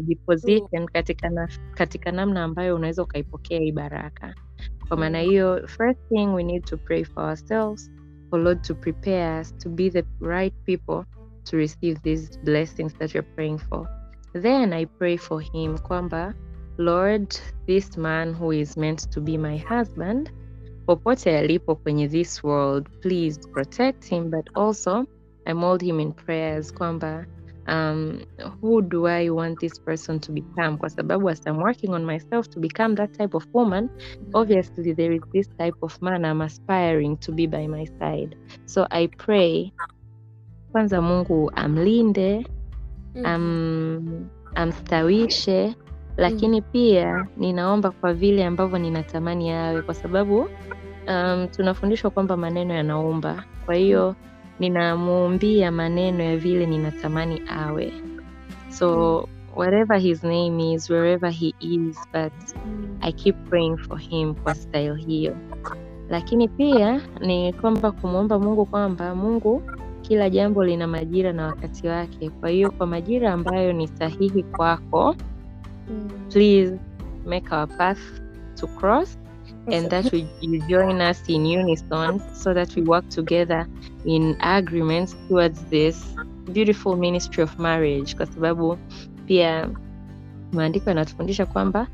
Speaker 1: umejiposition katika, na, katika namna ambayo unaweza ukaipokea hii baraka kwa maana
Speaker 2: Mm.
Speaker 1: hiyo first thing we need to pray for ourselves for lord to prepare us to be the right people to receive these blessings that you're praying for then i pray for him kwamba lord this man who is meant to be my husband popote alipo kwenye this world please protect him but also i mold him in prayers kwamba um, who do I want this person to become? Kwa sababu as I'm working on myself to become that type of woman, obviously there is this type of man I'm aspiring to be by my side. So I pray kwanza Mungu amlinde,
Speaker 2: Mhm.
Speaker 1: am, amstawishe lakini pia ninaomba kwa vile ambavyo ninatamani yawe, kwa sababu um, tunafundishwa kwamba maneno yanaumba. Kwa hiyo ninamuumbia maneno ya vile ninatamani awe, so whatever his name is, wherever he is, but
Speaker 2: Mm.
Speaker 1: I keep praying for him kwa style hiyo. Lakini pia ni kwamba kumwomba Mungu kwamba Mungu, kila jambo lina majira na wakati wake. Kwa hiyo kwa majira ambayo ni sahihi kwako,
Speaker 2: Mm.
Speaker 1: please make our path to cross and that we, you join us in unison so that we work together in agreement towards this beautiful ministry of marriage, kwa sababu pia maandiko yanatufundisha kwamba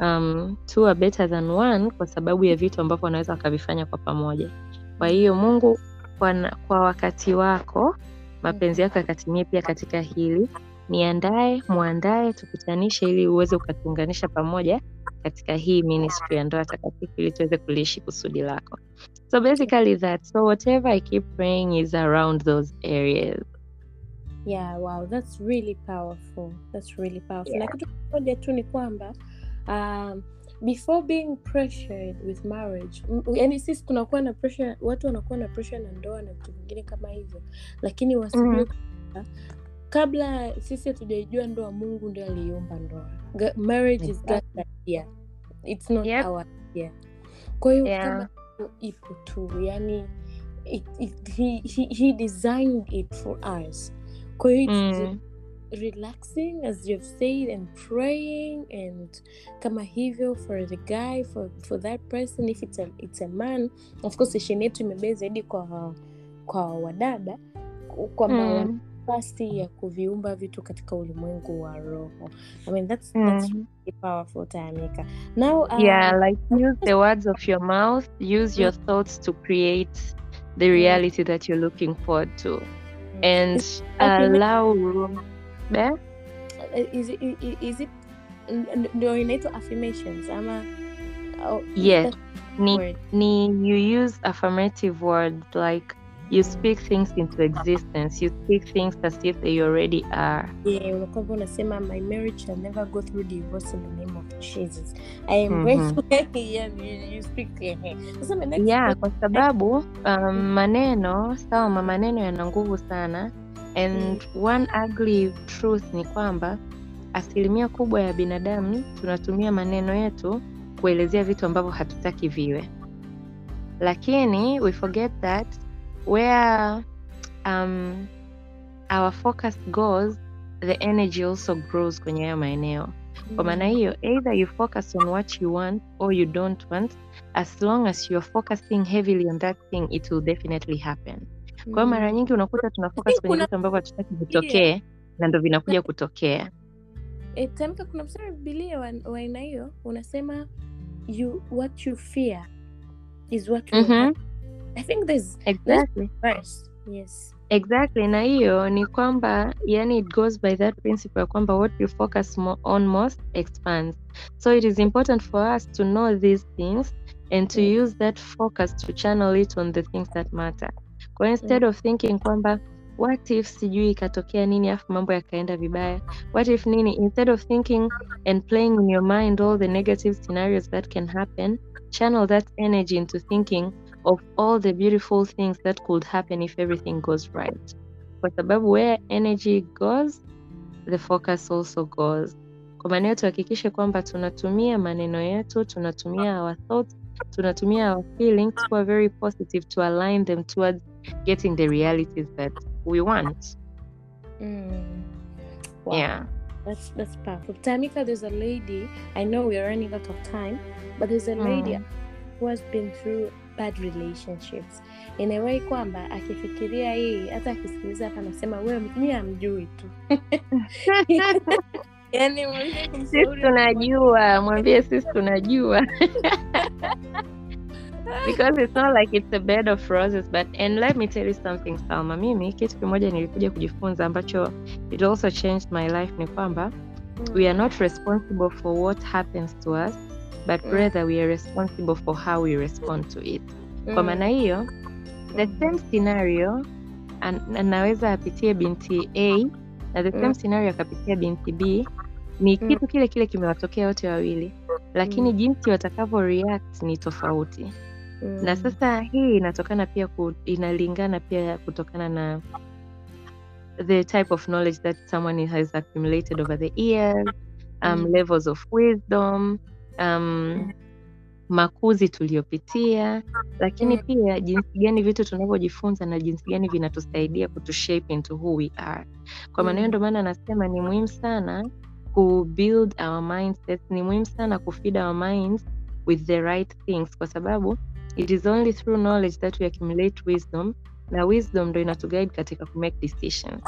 Speaker 1: um, two are better than one kwa sababu ya vitu ambavyo wanaweza wakavifanya kwa pamoja. Kwa hiyo Mungu kwa, kwa wakati wako mapenzi yako yakatimie pia katika hili. Niandae, mwandae, tukutanishe ili uweze ukatuunganisha pamoja katika hii ministry ya ndoa takatifu ili tuweze kuliishi kusudi lako. So basically that. So whatever I keep praying is around those areas.
Speaker 2: Yeah, wow, that's really powerful. That's really powerful.
Speaker 1: Yeah.
Speaker 2: Na kitu kimoja tu ni kwamba um, before being pressured with marriage, yani sisi tunakuwa na pressure, watu wanakuwa na pressure na ndoa na vitu vingine kama hivyo, lakini wasijue
Speaker 1: Mhm.
Speaker 2: Kabla sisi hatujaijua ndoa, Mungu ndio aliiumba ndoa. Ga- Marriage is God's idea. It's not
Speaker 1: Yep.
Speaker 2: our idea. Kwa hiyo
Speaker 1: Yeah.
Speaker 2: kama ipo tu, yani it, it, he, he, he designed it for us. Kwa hiyo it's
Speaker 1: Mm.
Speaker 2: relaxing as you've said and praying and kama hivyo for the guy for, for that person if it's a, it's a man of course session yetu imebee zaidi kwa kwa wadada kwamba
Speaker 1: Mm.
Speaker 2: Nafasi ya kuviumba vitu katika ulimwengu wa roho I mean, that's, that's
Speaker 1: Mm.
Speaker 2: really powerful Tamika. now um,
Speaker 1: Yeah, like use the words of your mouth, use your mm. thoughts to create the mm. reality that you're looking forward to, mm. and
Speaker 2: affirma-
Speaker 1: allow room. Eh?
Speaker 2: Uh, is it, is it, is it ndio inaitwa affirmations ama oh,
Speaker 1: Yes. Ni, ni you use affirmative words like you speak things into existence. You speak things as if they already are.
Speaker 2: Yeah, unakwamba unasema my marriage shall never go through divorce in the name of Jesus. I am mm-hmm. yeah, you, you speak my next
Speaker 1: Yeah, kwa sababu um, maneno sawa, maneno yana nguvu sana and one ugly truth ni kwamba asilimia kubwa ya binadamu tunatumia maneno yetu kuelezea vitu ambavyo hatutaki viwe, lakini we forget that where um, our focus goes the energy also grows kwenye hayo maeneo. Kwa maana hiyo, either you focus on what you want or you don't want, as long as you're focusing heavily on that thing, it will definitely happen. Kwa hiyo mara nyingi unakuta tuna focus kwenye vitu ambavyo hatutaki vitokee na ndo vinakuja kutokea.
Speaker 2: tamka kuna msara bibilia wa aina hiyo unasema you what you fear is what will
Speaker 1: Mhm.
Speaker 2: happen. I think there's
Speaker 1: Exactly.
Speaker 2: verse. Yes.
Speaker 1: Exactly, na hiyo ni kwamba yani it goes by that principle ya kwamba what you focus mo on most expands. So it is important for us to know these things and to
Speaker 2: Mm.
Speaker 1: use that focus to channel it on the things that matter. Kwa instead instead of thinking kwamba what if sijui ikatokea nini afu mambo yakaenda vibaya, what if nini, instead of thinking and playing in your mind all the negative scenarios that can happen, channel that energy into thinking of all the beautiful things that could happen if everything goes right. Kwa sababu where energy goes, the focus also goes. Kwa maana hiyo tuhakikishe kwamba tunatumia maneno yetu, tunatumia our thoughts, tunatumia our feelings kuwa very positive to align them towards getting the realities that we want.
Speaker 2: Mm. Wow.
Speaker 1: Yeah.
Speaker 2: That's that's powerful. Tamika, there's a lady. I know we're running out of time, but there's a lady
Speaker 1: Mm.
Speaker 2: who has been through bad relationships. Inawahi kwamba akifikiria hii, hata akisikiliza hapa anasema wewe mimi amjui tu. yani
Speaker 1: Sisi tunajua, mwambie sisi tunajua. because it's not like it's a bed of roses but and let me tell you something Salma mimi kitu kimoja nilikuja kujifunza ambacho it also changed my life ni kwamba we are not responsible for what happens to us but
Speaker 2: Mm.
Speaker 1: rather we are responsible for how we respond to it kwa maana hiyo the same scenario anaweza apitie binti a na the same
Speaker 2: Mm.
Speaker 1: scenario akapitia binti b ni
Speaker 2: Mm.
Speaker 1: kitu kile kile kimewatokea wote wawili lakini
Speaker 2: Mm.
Speaker 1: jinsi watakavyo react ni tofauti na
Speaker 2: Mm.
Speaker 1: sasa hii inatokana pia ku, inalingana pia kutokana na the type of knowledge that someone has accumulated over the years um,
Speaker 2: Mm.
Speaker 1: levels of wisdom um, makuzi tuliyopitia lakini
Speaker 2: Mm.
Speaker 1: pia jinsi gani vitu tunavyojifunza na jinsi gani vinatusaidia kutushape into who we are kwa maana hiyo
Speaker 2: Mm.
Speaker 1: ndio maana anasema ni muhimu sana ku build our mindsets ni muhimu sana kufeed our minds with the right things kwa sababu it is only through knowledge that we accumulate wisdom na wisdom ndo inatuguide katika ku make decisions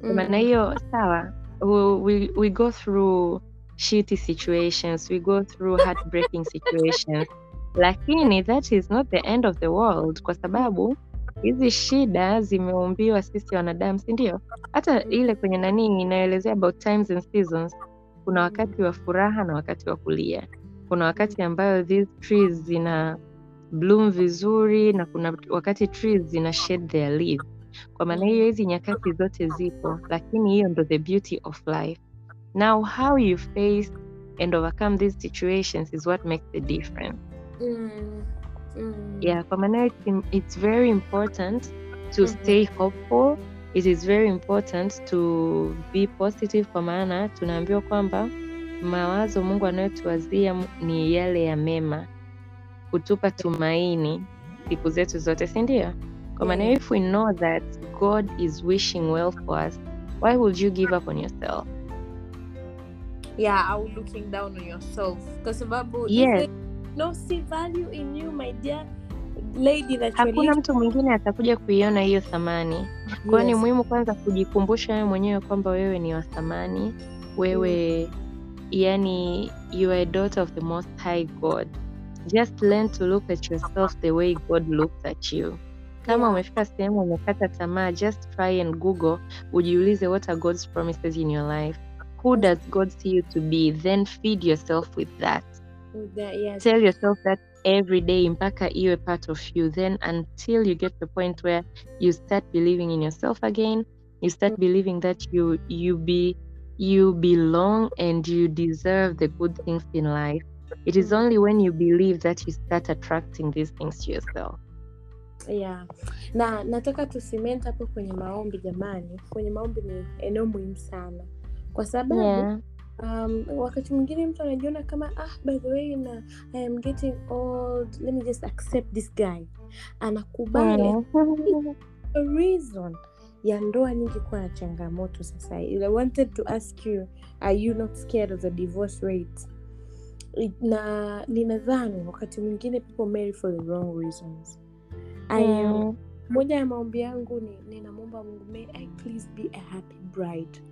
Speaker 1: kwa maana hiyo sawa we, we, we go through shitty situations we go through heartbreaking situations. Lakini that is not the end of the world kwa sababu hizi shida zimeumbiwa sisi wanadamu si ndio? Hata ile kwenye nanii inaelezea about times and seasons kuna wakati wa furaha na wakati wa kulia. Kuna wakati ambayo these trees zina bloom vizuri na kuna wakati trees zina shed their leaves. Kwa maana hiyo hizi nyakati zote zipo lakini hiyo ndo the beauty of life now how you face and overcome these situations is what makes the difference
Speaker 2: Mm. Mm.
Speaker 1: yeah for maana it's, very important to
Speaker 2: Mhm.
Speaker 1: stay hopeful it is very important to be positive kwa maana tunaambiwa kwamba mawazo mungu anayotuwazia ni yale ya mema kutupa tumaini siku zetu zote si ndio kwa maana if we know that god is wishing well for us why would you give up on yourself
Speaker 2: yeah au looking down on yourself. Kwa sababu
Speaker 1: Yes.
Speaker 2: no see value in you my dear lady that
Speaker 1: hakuna mtu mwingine atakuja kuiona hiyo thamani. Kwa hiyo ni muhimu kwanza kujikumbusha wewe mwenyewe kwamba wewe ni wa thamani. Wewe yani you are a daughter of the most high god. Just learn to look at yourself the way god looked at you. Kama
Speaker 2: Yeah.
Speaker 1: umefika sehemu umekata tamaa just try and google ujiulize what are god's promises in your life who does god see you to be then feed yourself with that.
Speaker 2: With that, yes.
Speaker 1: tell yourself that every day mpaka iwe part of you. Then until you get to the point where you start believing in yourself again you start mm. believing that you you be you belong and you deserve the good things in life. It is mm. only when you believe that you start attracting these things to yourself.
Speaker 2: Yeah. Na nataka tusimenti hapo kwenye maombi jamani. Kwenye maombi ni eneo muhimu sana kwa sababu
Speaker 1: yeah.
Speaker 2: um, wakati mwingine mtu anajiona kama ah by the way na i am getting old. Let me just accept this guy. Anakubali
Speaker 1: Mm.
Speaker 2: reason ya ndoa nyingi kuwa na changamoto sasa. I wanted to ask you are you not scared of the divorce rate? Na ninadhani wakati mwingine people marry for the wrong reasons. I,
Speaker 1: am,
Speaker 2: moja ya maombi yangu ni ninamwomba mungu may i please be a happy bride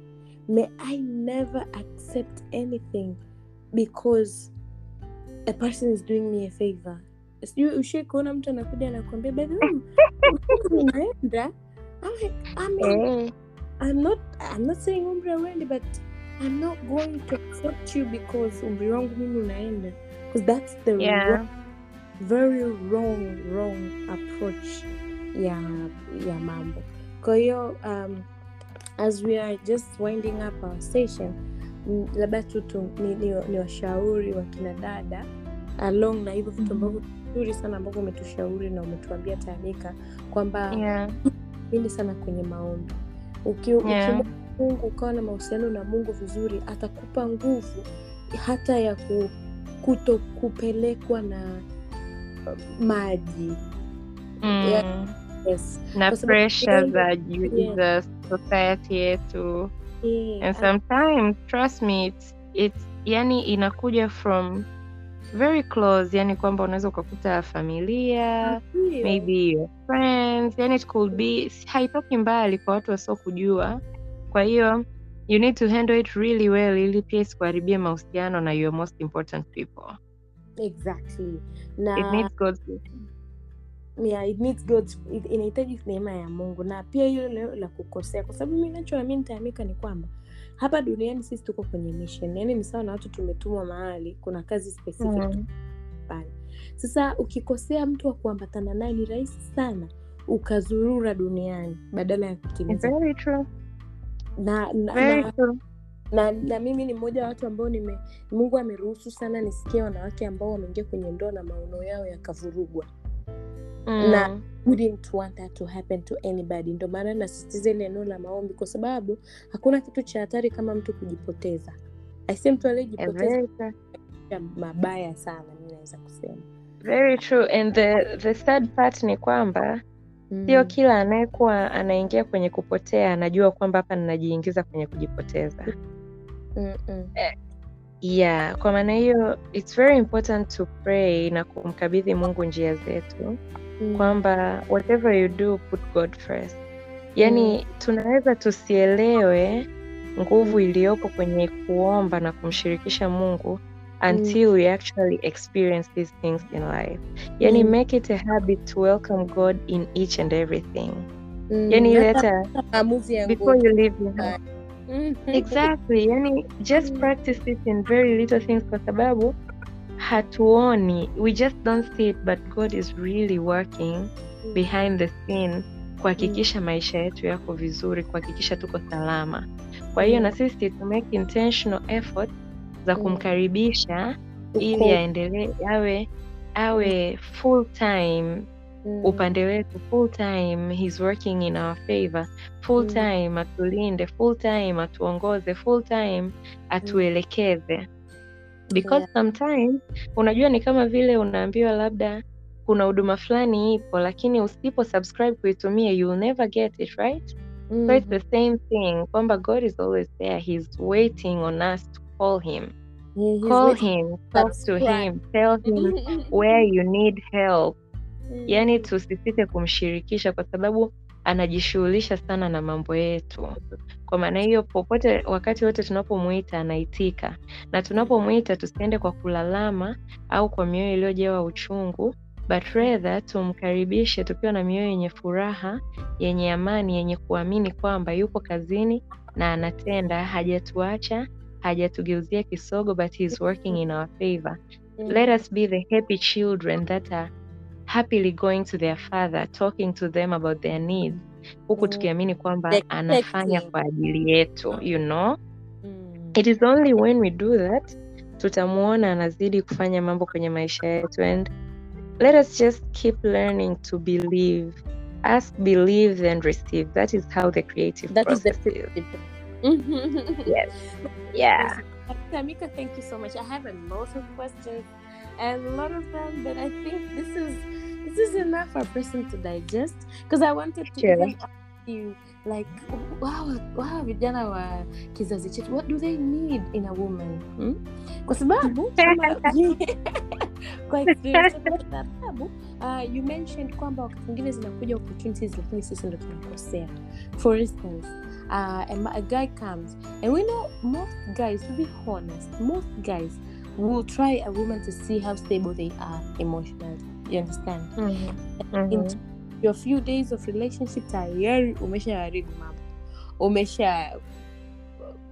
Speaker 2: may i never accept anything because a person is doing me a favor. Sijui kuona mtu anakuja anakuambia by the unaenda I'm
Speaker 1: Eh,
Speaker 2: not I'm not saying umri auendi but I'm not going to accept you because umri wangu mimi unaenda. Because that's the wrong, very wrong wrong approach ya ya mambo. Kwa hiyo um, as we are just winding up our session labda tu tu- ni, ni, ni washauri wa kina dada along na hivyo vitu
Speaker 1: Mhm.
Speaker 2: ambavyo vizuri sana ambavyo umetushauri na umetuambia taamika kwamba
Speaker 1: yeah
Speaker 2: pindi sana kwenye maombi ukimungu
Speaker 1: Yeah.
Speaker 2: mungu ukawa na mahusiano na mungu vizuri atakupa nguvu hata ya ku, kuto kupelekwa na uh, maji
Speaker 1: mm.
Speaker 2: Yes.
Speaker 1: na pressure za ju-
Speaker 2: Yeah.
Speaker 1: za society yetu.
Speaker 2: Yeah,
Speaker 1: and sometimes trust me it's, it's yani inakuja from very close yani kwamba unaweza ukakuta familia
Speaker 2: ndio.
Speaker 1: maybe your friends yani it could be haitoki mbali kwa watu wasiokujua. Kwa hiyo you need to handle it really well ili pia isikuharibie mahusiano na your most important people.
Speaker 2: Exactly.
Speaker 1: It needs God's
Speaker 2: yeah, it needs God's, it, inahitaji neema ya mungu. Na pia hilo leo la kukosea kwa sababu mi nachoamini Taamika ni kwamba hapa duniani sisi tuko kwenye mission. Yani ni sawa na watu tumetumwa mahali kuna kazi specific
Speaker 1: Mm.
Speaker 2: sasa ukikosea mtu wa kuambatana naye ni rahisi sana ukazurura duniani badala ya kutimiza. Na, na,
Speaker 1: very
Speaker 2: na
Speaker 1: true.
Speaker 2: na, na mimi ni mmoja wa watu ambao nime mungu ameruhusu sana nisikie wanawake ambao wameingia kwenye ndoa na maono yao yakavurugwa
Speaker 1: Mm.
Speaker 2: Na- wouldn't want that to happen to anybody ndio maana nasisitiza ile eneo la maombi kwa sababu hakuna kitu cha hatari kama mtu kujipoteza aisi mtu aliyejipoteza mabaya sana mi naweza kusema
Speaker 1: Very true. And the, the sad part ni kwamba sio kila anayekuwa anaingia kwenye kupotea anajua kwamba hapa ninajiingiza kwenye kujipoteza.
Speaker 2: Mm, mm.
Speaker 1: Yeah, kwa maana hiyo it's very important to pray na kumkabidhi Mungu njia zetu
Speaker 2: Mm.
Speaker 1: kwamba whatever you do put God first. Yaani tunaweza tusielewe nguvu iliyopo kwenye kuomba na kumshirikisha Mungu until we actually experience these things in life. yani
Speaker 2: Mm.
Speaker 1: make it a habit to welcome God in each and everything.
Speaker 2: Mm.
Speaker 1: yani
Speaker 2: Hata
Speaker 1: leta
Speaker 2: maamuzi ya
Speaker 1: before you leave your house.
Speaker 2: Mm.
Speaker 1: Exactly. Yani just
Speaker 2: Mm.
Speaker 1: practice it in very little things kwa sababu hatuoni. We just don't see it but God is really working behind the scene kuhakikisha maisha yetu yako vizuri, kuhakikisha tuko salama. Kwa hiyo
Speaker 2: Mm.
Speaker 1: na sisi to make intentional effort za
Speaker 2: Mm.
Speaker 1: kumkaribisha ili aendelee awe awe full time
Speaker 2: Mm.
Speaker 1: upande wetu full time he's working in our favor full
Speaker 2: Mm.
Speaker 1: time atulinde full time atuongoze full time atuelekeze because
Speaker 2: Yeah.
Speaker 1: sometimes unajua ni kama vile unaambiwa labda kuna huduma fulani ipo lakini usipo subscribe kuitumia you will never get it right so it's the same thing kwamba god is always there he's waiting on us to call him
Speaker 2: Yeah,
Speaker 1: call
Speaker 2: waiting.
Speaker 1: him talk to
Speaker 2: Subscribe.
Speaker 1: him tell him where you need help
Speaker 2: Mm.
Speaker 1: yaani tusisite kumshirikisha kwa sababu anajishughulisha sana na mambo yetu kwa maana hiyo popote wakati wote tunapomwita anaitika na tunapomwita tusiende kwa kulalama au kwa mioyo iliyojawa uchungu but rather tumkaribishe tukiwa na mioyo yenye furaha yenye amani yenye kuamini kwamba yupo kazini na anatenda hajatuacha hajatugeuzia kisogo but he is working in our favor
Speaker 2: Mm.
Speaker 1: let us be the happy children that are happily going to their father talking to them about their needs huku
Speaker 2: Mm.
Speaker 1: tukiamini kwamba anafanya kwa ajili yetu you know
Speaker 2: Mm.
Speaker 1: it is only when we do that tutamuona anazidi kufanya mambo kwenye maisha yetu and let us just keep learning to believe ask believe then receive that is how the creative
Speaker 2: That is the
Speaker 1: process is.
Speaker 2: principle.
Speaker 1: yes yeah
Speaker 2: Tamika, thank you so much. I have a lot of questions and a lot of them, but I think this is this is enough for a person to digest? Because I wanted to even ask you like wow, wow, vijana wa kizazi chetu what do they need in a woman? Hmm? kwa sababu kama- kwa experience yako za sababu uh, you mentioned kwamba wakati mwingine zinakuja opportunities lakini sisi ndo tunakosea. For instance uh, a, a guy comes and we know most guys to be honest most guys will try a woman to see how stable they are emotionally you understand?
Speaker 1: Mhm.
Speaker 2: in
Speaker 1: Mhm.
Speaker 2: your few days of relationship tayari umeshaharibu mambo. Umesha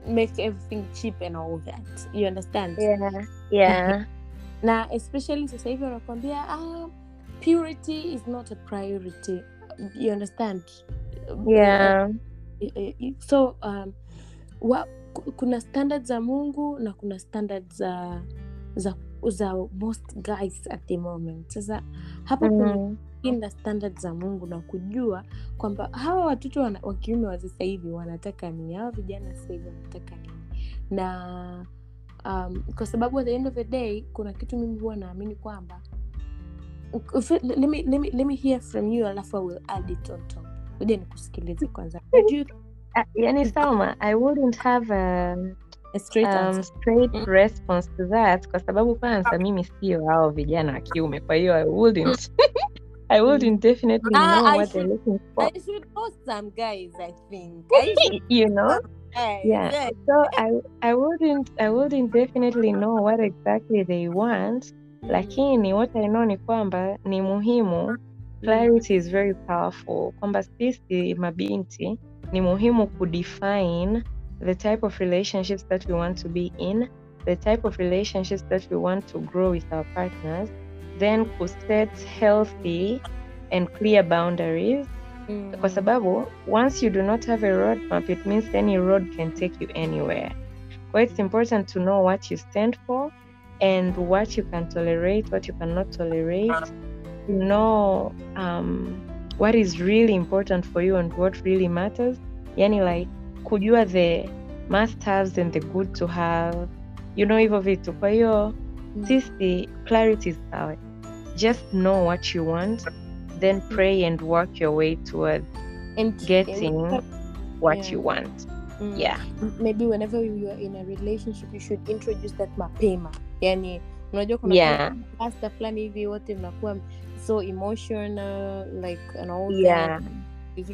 Speaker 2: make everything cheap and all that. You understand?
Speaker 1: Yeah yeah.
Speaker 2: Na especially sasa hivi wanakuambia ah, purity is not a priority. You understand?
Speaker 1: Yeah.
Speaker 2: Eh, eh, eh, so um, wa, kuna standard za mungu na kuna standard za za za most guys at the moment. Sasa hapa kwenye
Speaker 1: Mhm.
Speaker 2: kulinda standard za mungu na kujua kwamba hawa watoto wa kiume wa sasa hivi wanataka nini? Hawa vijana sasa hivi wanataka nini? Na um, kwa sababu at the end of the day kuna kitu mimi huwa naamini kwamba let me, let me, let me hear from you alafu I will add it on top. Uja nikusikilize kwanza.
Speaker 1: Uh, yani Salma, I wouldn't have a,
Speaker 2: a straight
Speaker 1: um, straight
Speaker 2: Mm.
Speaker 1: response to that kwa sababu kwanza mimi sio hao vijana wa kiume kwa hiyo I wouldn't I wouldn't definitely
Speaker 2: Ah,
Speaker 1: know
Speaker 2: I
Speaker 1: what they're looking for.
Speaker 2: I should know some guys I think. I should
Speaker 1: you know? yeah. so I I wouldn't I wouldn't definitely know what exactly they want lakini what I know ni kwamba ni muhimu clarity is very powerful. Kwamba sisi mabinti ni muhimu kudefine the type of relationships that we want to be in the type of relationships that we want to grow with our partners then kuset healthy and clear boundaries.
Speaker 2: Mm.
Speaker 1: kwa sababu once you do not have a roadmap it means any road can take you anywhere. Kwa hiyo it's important to know what you stand for and what you can tolerate what you cannot tolerate. To know um, what is really important for you and what really matters. Yani like kujua the must haves and the good to have you know hivyo vitu kwa hiyo sisi clarity is sawa just know what you want then pray and work your way towards
Speaker 2: And-
Speaker 1: getting
Speaker 2: and-
Speaker 1: what
Speaker 2: Yeah.
Speaker 1: you want
Speaker 2: Mm.
Speaker 1: yeah
Speaker 2: maybe whenever you are in a relationship you should introduce that mapema yani unajua kuna
Speaker 1: Yeah.
Speaker 2: pasta fulani hivi wote mnakuwa so emotional like and all
Speaker 1: Yeah.
Speaker 2: that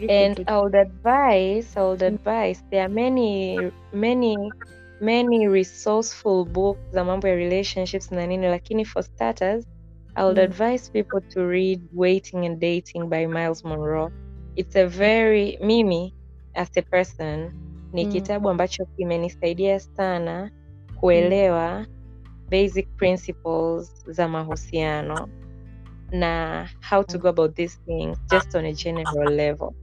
Speaker 1: and I would advise, I would
Speaker 2: Mm.
Speaker 1: advise. There are many, many, many resourceful books za mambo ya relationships na nini, lakini for starters, I would
Speaker 2: Mm.
Speaker 1: advise people to read Waiting and Dating by Miles Monroe. It's a very mimi as a person ni
Speaker 2: Mm.
Speaker 1: kitabu ambacho kimenisaidia sana kuelewa basic principles za mahusiano na how to go about these things just on a general level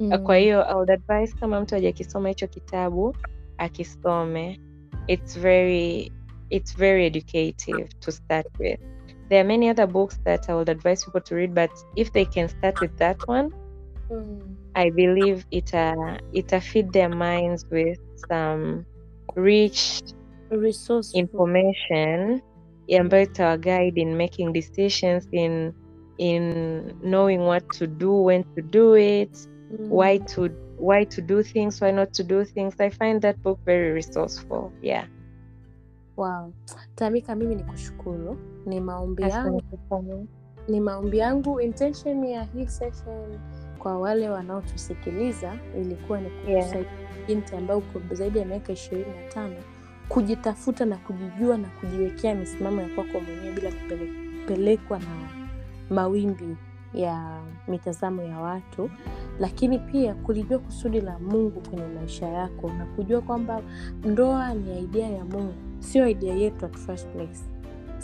Speaker 2: Mm.
Speaker 1: kwa hiyo I would advise kama mtu hajakisoma hicho kitabu akisome it's very it's very educative to start with there are many other books that I would advise people to read but if they can start with that one
Speaker 2: Mm.
Speaker 1: I believe ita ita feed their minds with some rich
Speaker 2: resource
Speaker 1: information ambayo itawa guide in making decisions in in knowing what to do when to do it
Speaker 2: Mm.
Speaker 1: why to why to do things why not to do things i find that book very resourceful yeah
Speaker 2: Wow. Tamika, mimi ni kushukuru, ni maombi yangu ni maombi yangu. Intention ya hii session kwa wale wanaotusikiliza ilikuwa ni
Speaker 1: Yeah.
Speaker 2: binti ambayo uko zaidi ya miaka ishirini na tano kujitafuta na kujijua na kujiwekea misimamo ya kwako mwenyewe bila kupelekwa na mawimbi ya mitazamo ya watu, lakini pia kulijua kusudi la Mungu kwenye maisha yako na kujua kwamba ndoa ni idea ya Mungu, sio idea yetu at first place.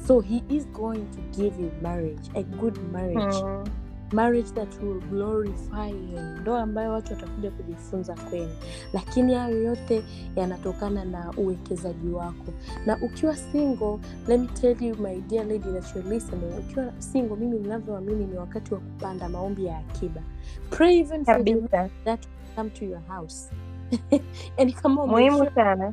Speaker 2: So he is going to give you marriage, a good marriage
Speaker 1: Mm.
Speaker 2: Marriage that will glorify him, ndoa ambayo watu watakuja kujifunza kwenu, lakini hayo yote yanatokana na uwekezaji wako. Na ukiwa single, let me tell you my dear lady that you're listening, ukiwa single, mimi ninavyoamini ni wakati wa kupanda maombi ya akiba. Pray even for the that come to your house. Yani kama
Speaker 1: muhimu sana.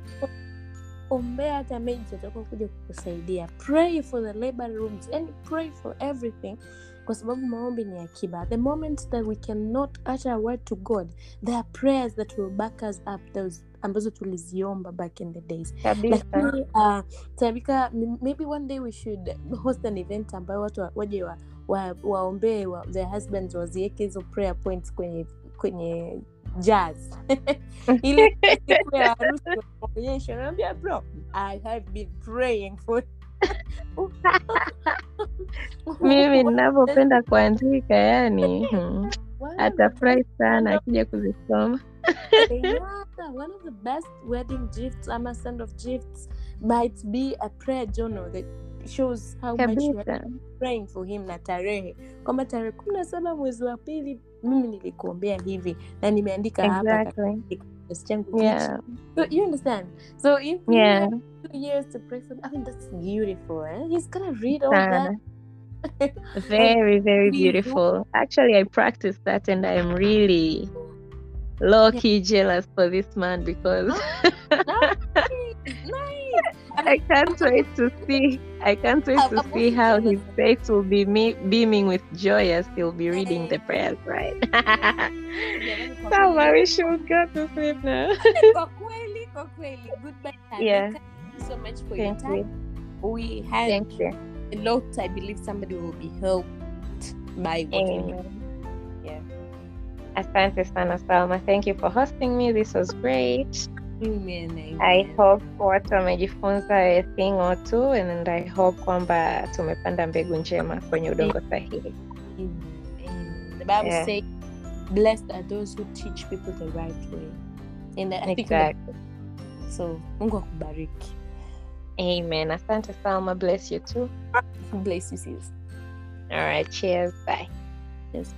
Speaker 2: ombea hata meji atakuwa kuja kukusaidia. Pray for the labor rooms and pray for everything kwa sababu maombi ni akiba. The moment that we cannot utter a word to god there are prayers that will back us up those ambazo tuliziomba back in the days. Lakini uh, tabika maybe one day we should host an event ambayo watu wa- waje wa, wa, waombee wa, their husbands waziweke hizo prayer points kwenye kwenye jazz. Ili siku ya harusi waonyeshe naambia bro i have been praying for
Speaker 1: mimi ninavyopenda kuandika yani hmm, atafurahi sana akija kuzisoma.
Speaker 2: Yeah, one of the best wedding gifts ama send of gifts might be a prayer journal that shows how much you are praying for him na tarehe. Kwamba tarehe kumi na saba mwezi wa pili mimi nilikuombea hivi na nimeandika hapa
Speaker 1: exactly.
Speaker 2: katika
Speaker 1: yeah.
Speaker 2: so you understand? So if you
Speaker 1: yeah.
Speaker 2: have two years to pray for I mean that's beautiful eh? he's gonna read all
Speaker 1: sana
Speaker 2: that.
Speaker 1: very very beautiful. Actually i practice that and i am really low key jealous for this man because
Speaker 2: nice, nice.
Speaker 1: I can't wait to see. I can't wait to see how his face will be me- beaming with joy as he'll be reading the prayers, right?
Speaker 2: Jamani, kwa
Speaker 1: Sama,
Speaker 2: kweli-
Speaker 1: we should go to sleep now.
Speaker 2: kwa kweli kwa kweli goodbye
Speaker 1: Yeah.
Speaker 2: Thank you so much for your
Speaker 1: Thank
Speaker 2: time
Speaker 1: you.
Speaker 2: we had
Speaker 1: Thank you.
Speaker 2: a lot i believe somebody will be helped by what.
Speaker 1: Amen.
Speaker 2: Yeah.
Speaker 1: Asante sana Salma. Thank you for hosting me. This was great.
Speaker 2: Amen, amen.
Speaker 1: Eh, I hope watu wamejifunza a thing or two and I hope kwamba tumepanda mbegu njema kwenye udongo sahihi.
Speaker 2: The Bible
Speaker 1: Yeah.
Speaker 2: says, "Blessed are those who teach people the right way." And I think
Speaker 1: Exactly.
Speaker 2: so. Mungu akubariki.
Speaker 1: Amen. Asante Salma. Bless you too.
Speaker 2: Bless you, sis.
Speaker 1: All right. Cheers. Bye.
Speaker 2: Yes.